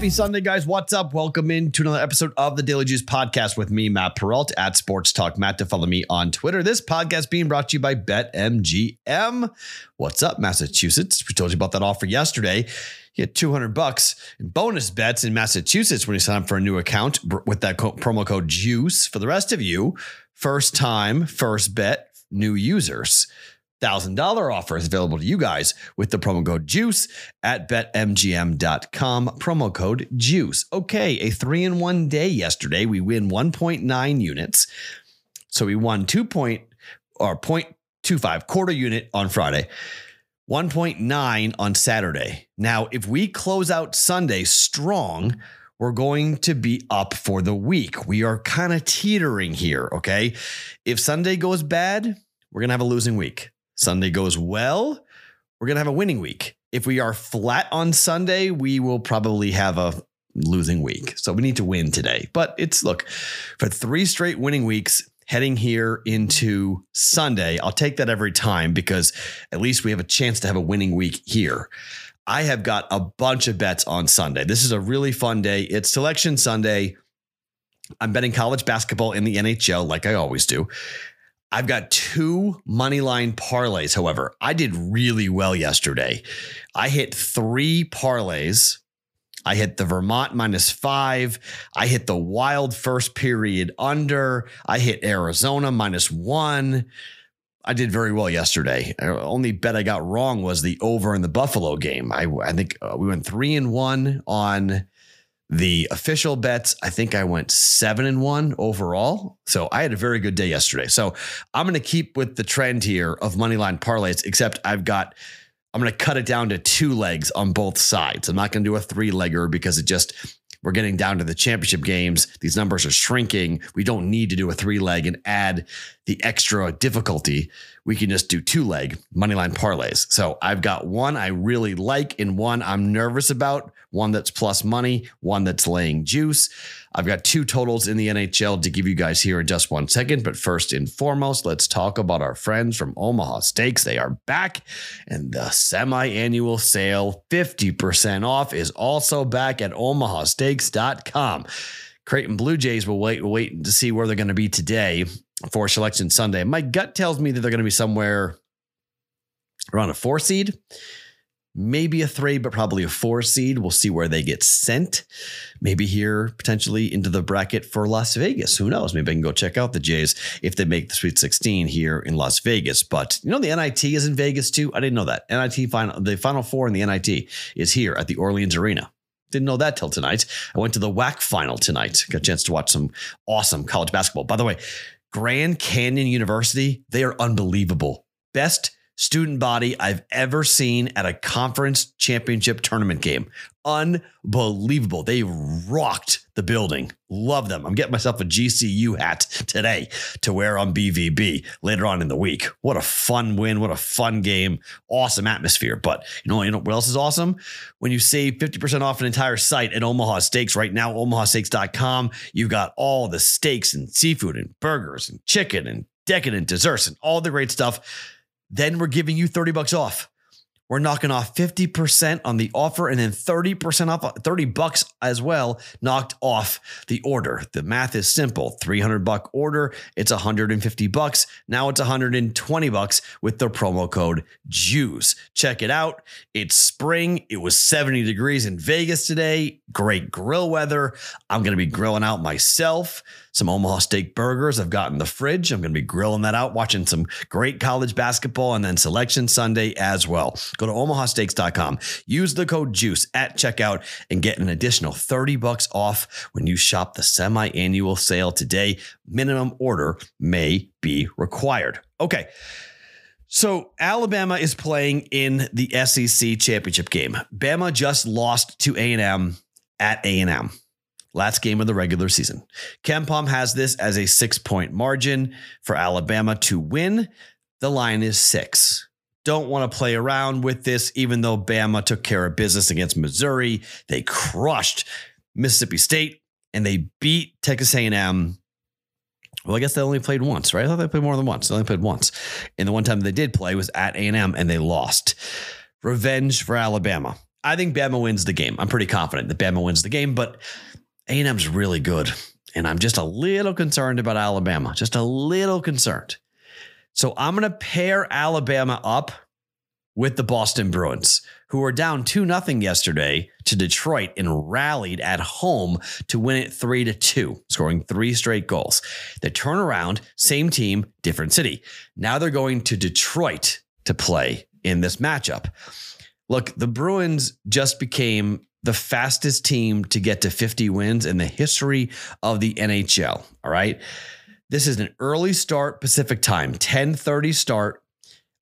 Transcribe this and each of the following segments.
Happy Sunday, guys. What's up? Welcome in to another episode of the Daily Juice Podcast with me, Matt Perrault at Sports Talk Matt to follow me on Twitter. This podcast being brought to you by BetMGM. What's up, Massachusetts? We told you about that offer yesterday. You get 200 bucks in bonus bets in Massachusetts when you sign up for a new account with that co- promo code JUICE. For the rest of you, first time, first bet, new users. $1,000 offer is available to you guys with the promo code JUICE at betmgm.com. Promo code JUICE. Okay, a three in one day yesterday. We win 1.9 units. So we won 2 point or 0.25 quarter unit on Friday. 1.9 on Saturday. Now, if we close out Sunday strong, we're going to be up for the week. We are kind of teetering here, okay? If Sunday goes bad, we're going to have a losing week. Sunday goes well, we're going to have a winning week. If we are flat on Sunday, we will probably have a losing week. So we need to win today. But it's look, for three straight winning weeks heading here into Sunday, I'll take that every time because at least we have a chance to have a winning week here. I have got a bunch of bets on Sunday. This is a really fun day. It's selection Sunday. I'm betting college basketball in the NHL like I always do. I've got two money line parlays. However, I did really well yesterday. I hit three parlays. I hit the Vermont minus five. I hit the wild first period under. I hit Arizona minus one. I did very well yesterday. Only bet I got wrong was the over in the Buffalo game. I, I think uh, we went three and one on the official bets, I think I went seven and one overall. So I had a very good day yesterday. So I'm going to keep with the trend here of moneyline parlays, except I've got, I'm going to cut it down to two legs on both sides. I'm not going to do a three legger because it just, we're getting down to the championship games. These numbers are shrinking. We don't need to do a three leg and add the extra difficulty. We can just do two leg moneyline parlays. So I've got one I really like and one I'm nervous about one that's plus money, one that's laying juice. I've got two totals in the NHL to give you guys here in just one second. But first and foremost, let's talk about our friends from Omaha Steaks. They are back, and the semi annual sale, 50% off, is also back at omahasteaks.com. Creighton Blue Jays will wait, wait to see where they're going to be today for Selection Sunday. My gut tells me that they're going to be somewhere around a four seed maybe a three, but probably a four seed. We'll see where they get sent. Maybe here potentially into the bracket for Las Vegas. Who knows? Maybe I can go check out the Jays if they make the Sweet 16 here in Las Vegas. But you know, the NIT is in Vegas too. I didn't know that. NIT final, the final four in the NIT is here at the Orleans Arena. Didn't know that till tonight. I went to the WAC final tonight. Got a chance to watch some awesome college basketball. By the way, Grand Canyon University, they are unbelievable. Best student body I've ever seen at a conference championship tournament game. Unbelievable. They rocked the building. Love them. I'm getting myself a GCU hat today to wear on BVB later on in the week. What a fun win. What a fun game. Awesome atmosphere. But you know, you know what else is awesome? When you save 50% off an entire site at Omaha Steaks right now, omahasteaks.com, you've got all the steaks and seafood and burgers and chicken and decadent desserts and all the great stuff then we're giving you 30 bucks off. We're knocking off 50% on the offer and then 30% off, 30 bucks as well, knocked off the order. The math is simple 300 buck order, it's 150 bucks. Now it's 120 bucks with the promo code JUICE. Check it out. It's spring. It was 70 degrees in Vegas today. Great grill weather. I'm going to be grilling out myself some Omaha steak burgers I've got in the fridge. I'm going to be grilling that out, watching some great college basketball and then selection Sunday as well. Go to omahasteaks.com, use the code JUICE at checkout and get an additional 30 bucks off when you shop the semi-annual sale today. Minimum order may be required. Okay. So Alabama is playing in the SEC championship game. Bama just lost to A&M at A&M. Last game of the regular season. KenPom has this as a six point margin for Alabama to win. The line is six. Don't want to play around with this, even though Bama took care of business against Missouri. They crushed Mississippi State and they beat Texas A&M. Well, I guess they only played once, right? I thought they played more than once. They only played once. And the one time they did play was at A&M and they lost. Revenge for Alabama. I think Bama wins the game. I'm pretty confident that Bama wins the game, but A&M's really good. And I'm just a little concerned about Alabama, just a little concerned. So I'm going to pair Alabama up with the Boston Bruins, who were down 2 0 yesterday to Detroit and rallied at home to win it 3 to 2, scoring three straight goals. They turn around, same team, different city. Now they're going to Detroit to play in this matchup. Look, the Bruins just became the fastest team to get to 50 wins in the history of the NHL. All right. This is an early start Pacific time, 10:30 start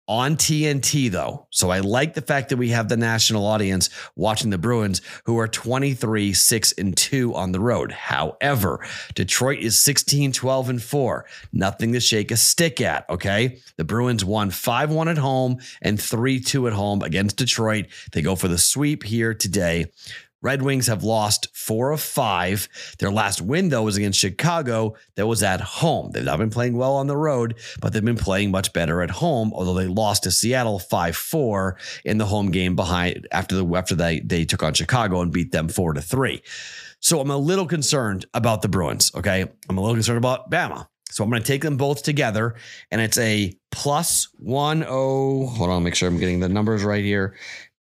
on TNT though. So I like the fact that we have the national audience watching the Bruins who are 23 6 and 2 on the road. However, Detroit is 16 12 and 4. Nothing to shake a stick at, okay? The Bruins won 5-1 at home and 3-2 at home against Detroit. They go for the sweep here today. Red Wings have lost four of five. Their last win, though, was against Chicago. That was at home. They've not been playing well on the road, but they've been playing much better at home. Although they lost to Seattle five four in the home game behind after the after they they took on Chicago and beat them four to three. So I'm a little concerned about the Bruins. Okay, I'm a little concerned about Bama. So I'm going to take them both together, and it's a plus one oh. Hold on, make sure I'm getting the numbers right here.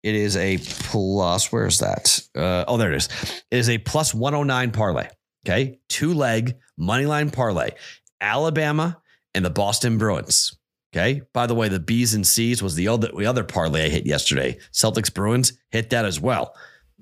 It is a plus. Where's that? Uh, oh, there it is. It is a plus 109 parlay. Okay. Two leg money line parlay. Alabama and the Boston Bruins. Okay. By the way, the B's and C's was the other, the other parlay I hit yesterday. Celtics Bruins hit that as well.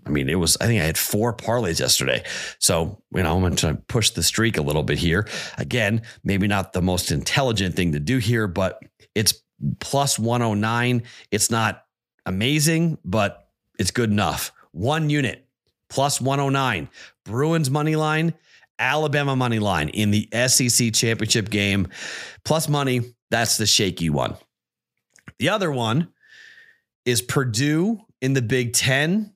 I mean, it was, I think I had four parlays yesterday. So, you know, I'm going to push the streak a little bit here. Again, maybe not the most intelligent thing to do here, but it's plus 109. It's not amazing, but it's good enough. One unit plus 109. Bruins money line, Alabama money line in the SEC championship game. Plus money, that's the shaky one. The other one is Purdue in the Big Ten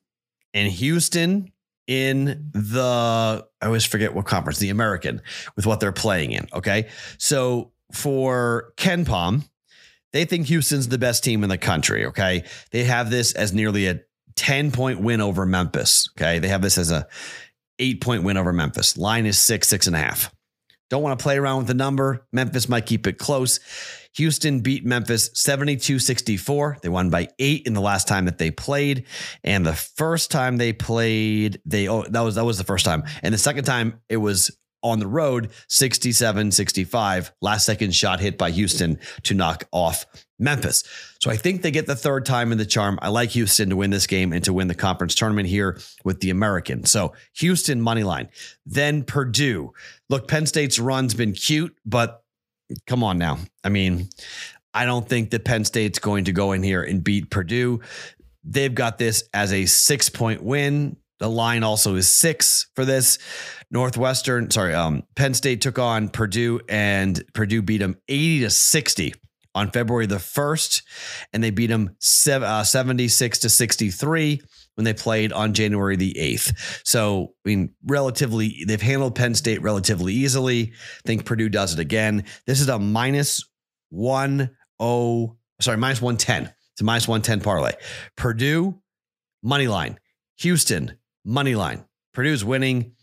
and Houston in the, I always forget what conference, the American, with what they're playing in. Okay. So for KenPom, they think Houston's the best team in the country. Okay. They have this as nearly a 10 point win over Memphis. Okay. They have this as a eight point win over Memphis. Line is six, six and a half. Don't want to play around with the number. Memphis might keep it close. Houston beat Memphis 72 64. They won by eight in the last time that they played. And the first time they played, they, oh, that was, that was the first time. And the second time it was on the road 67 65 last second shot hit by Houston to knock off Memphis. So I think they get the third time in the charm. I like Houston to win this game and to win the conference tournament here with the American. So Houston money line. Then Purdue. Look, Penn State's run's been cute, but come on now. I mean, I don't think that Penn State's going to go in here and beat Purdue. They've got this as a 6-point win. The line also is 6 for this. Northwestern, sorry, um, Penn State took on Purdue and Purdue beat them 80 to 60 on February the 1st. And they beat them uh, 76 to 63 when they played on January the 8th. So, I mean, relatively, they've handled Penn State relatively easily. I think Purdue does it again. This is a minus 1 0, sorry, minus 110. It's a minus 110 parlay. Purdue, money line. Houston, money line. Purdue's winning.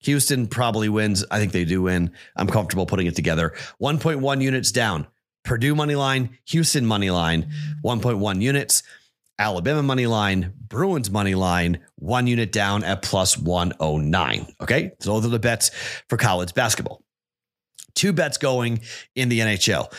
Houston probably wins. I think they do win. I'm comfortable putting it together. 1.1 units down. Purdue money line, Houston money line, 1.1 units. Alabama money line, Bruins money line, one unit down at plus 109. Okay. So those are the bets for college basketball. Two bets going in the NHL.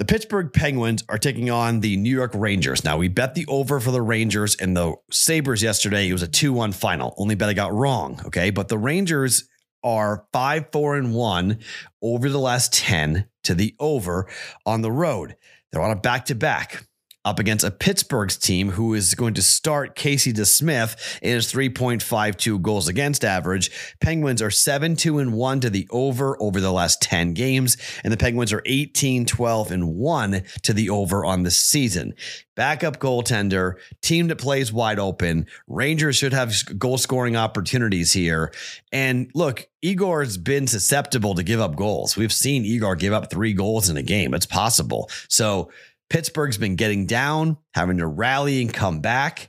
The Pittsburgh Penguins are taking on the New York Rangers. Now, we bet the over for the Rangers and the Sabres yesterday. It was a 2 1 final. Only bet I got wrong. Okay. But the Rangers are 5 4 and 1 over the last 10 to the over on the road. They're on a back to back up against a Pittsburgh's team who is going to start Casey DeSmith in his 3.52 goals against average. Penguins are 7 2 and 1 to the over over the last 10 games, and the Penguins are 18 12 and 1 to the over on the season. Backup goaltender, team that plays wide open. Rangers should have goal scoring opportunities here. And look, Igor's been susceptible to give up goals. We've seen Igor give up three goals in a game. It's possible. So, Pittsburgh's been getting down, having to rally and come back.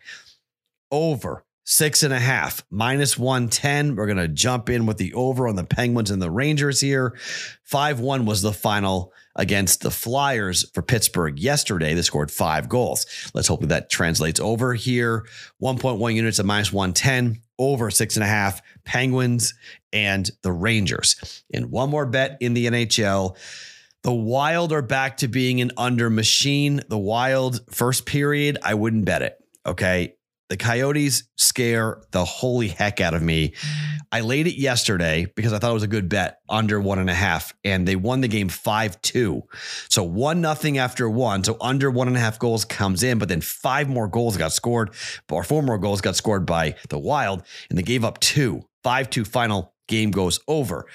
over six and a half, minus 110. We're going to jump in with the over on the Penguins and the Rangers here. 5 1 was the final against the Flyers for Pittsburgh yesterday. They scored five goals. Let's hope that that translates over here. 1.1 units at minus 110, over six and a half, Penguins and the Rangers. And one more bet in the NHL. The Wild are back to being an under machine. The Wild first period, I wouldn't bet it. Okay. The Coyotes scare the holy heck out of me. I laid it yesterday because I thought it was a good bet under one and a half, and they won the game 5 2. So one nothing after one. So under one and a half goals comes in, but then five more goals got scored, or four more goals got scored by the Wild, and they gave up two. 5 2 final game goes over.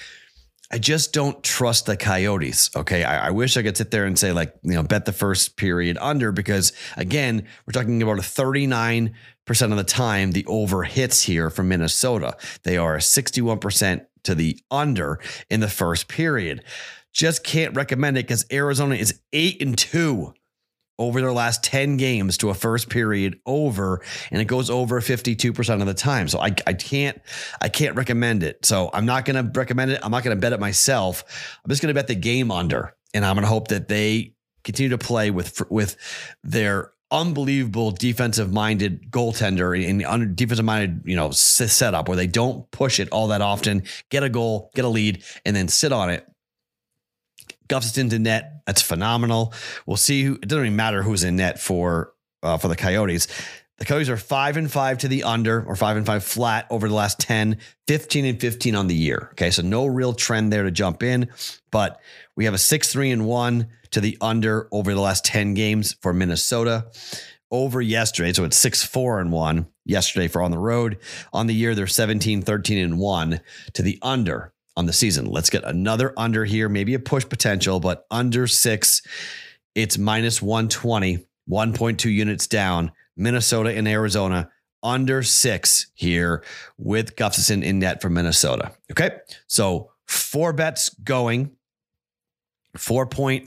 I just don't trust the Coyotes. Okay. I, I, wish I could sit there and say, like, you know, bet the first period under because, again, we're talking about a 39% of the time the over hits here from Minnesota. They are 61% to the under in the first period. Just can't recommend it because Arizona is eight and two over their last 10 games to a first period over and it goes over 52% of the time. So I, I can't I can't recommend it. So I'm not going to recommend it. I'm not going to bet it myself. I'm just going to bet the game under and I'm going to hope that they continue to play with with their unbelievable defensive minded goaltender and defensive minded, you know, setup where they don't push it all that often, get a goal, get a lead and then sit on it Gustavsson to net. That's phenomenal. We'll see who, it doesn't really matter who's in net for uh, for the Coyotes. The Coyotes are five and five to the under or five and five flat over the last 10, 15 and 15 on the year. Okay. So no real trend there to jump in, but we have a six, three and one to the under over the last 10 games for Minnesota over yesterday. So it's six, four and one yesterday for on the road. On the year, they're 17, 13 and one to the under on the season. Let's get another under here, maybe a push potential, but under six, it's minus 120, 1.2 units down. Minnesota and Arizona under six here with Gustavsson in net for Minnesota. Okay. So four bets going. 4.3,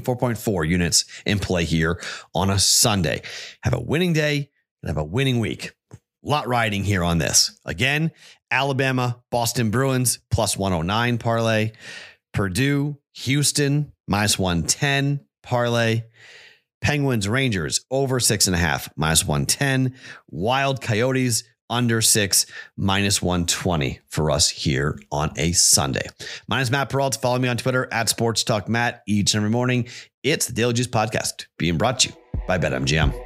4.4 units in play here on a Sunday. Have a winning day and have a winning week. Lot riding here on this. Again, Alabama, Boston Bruins plus 109 parlay. Purdue, Houston minus 110 parlay. Penguins, Rangers over six and a half minus 110. Wild Coyotes under six minus 120 for us here on a Sunday. My name is Matt Perrault. Follow me on Twitter at Sports Talk Matt each and every morning. It's the Daily Juice Podcast being brought to you by BetMGM.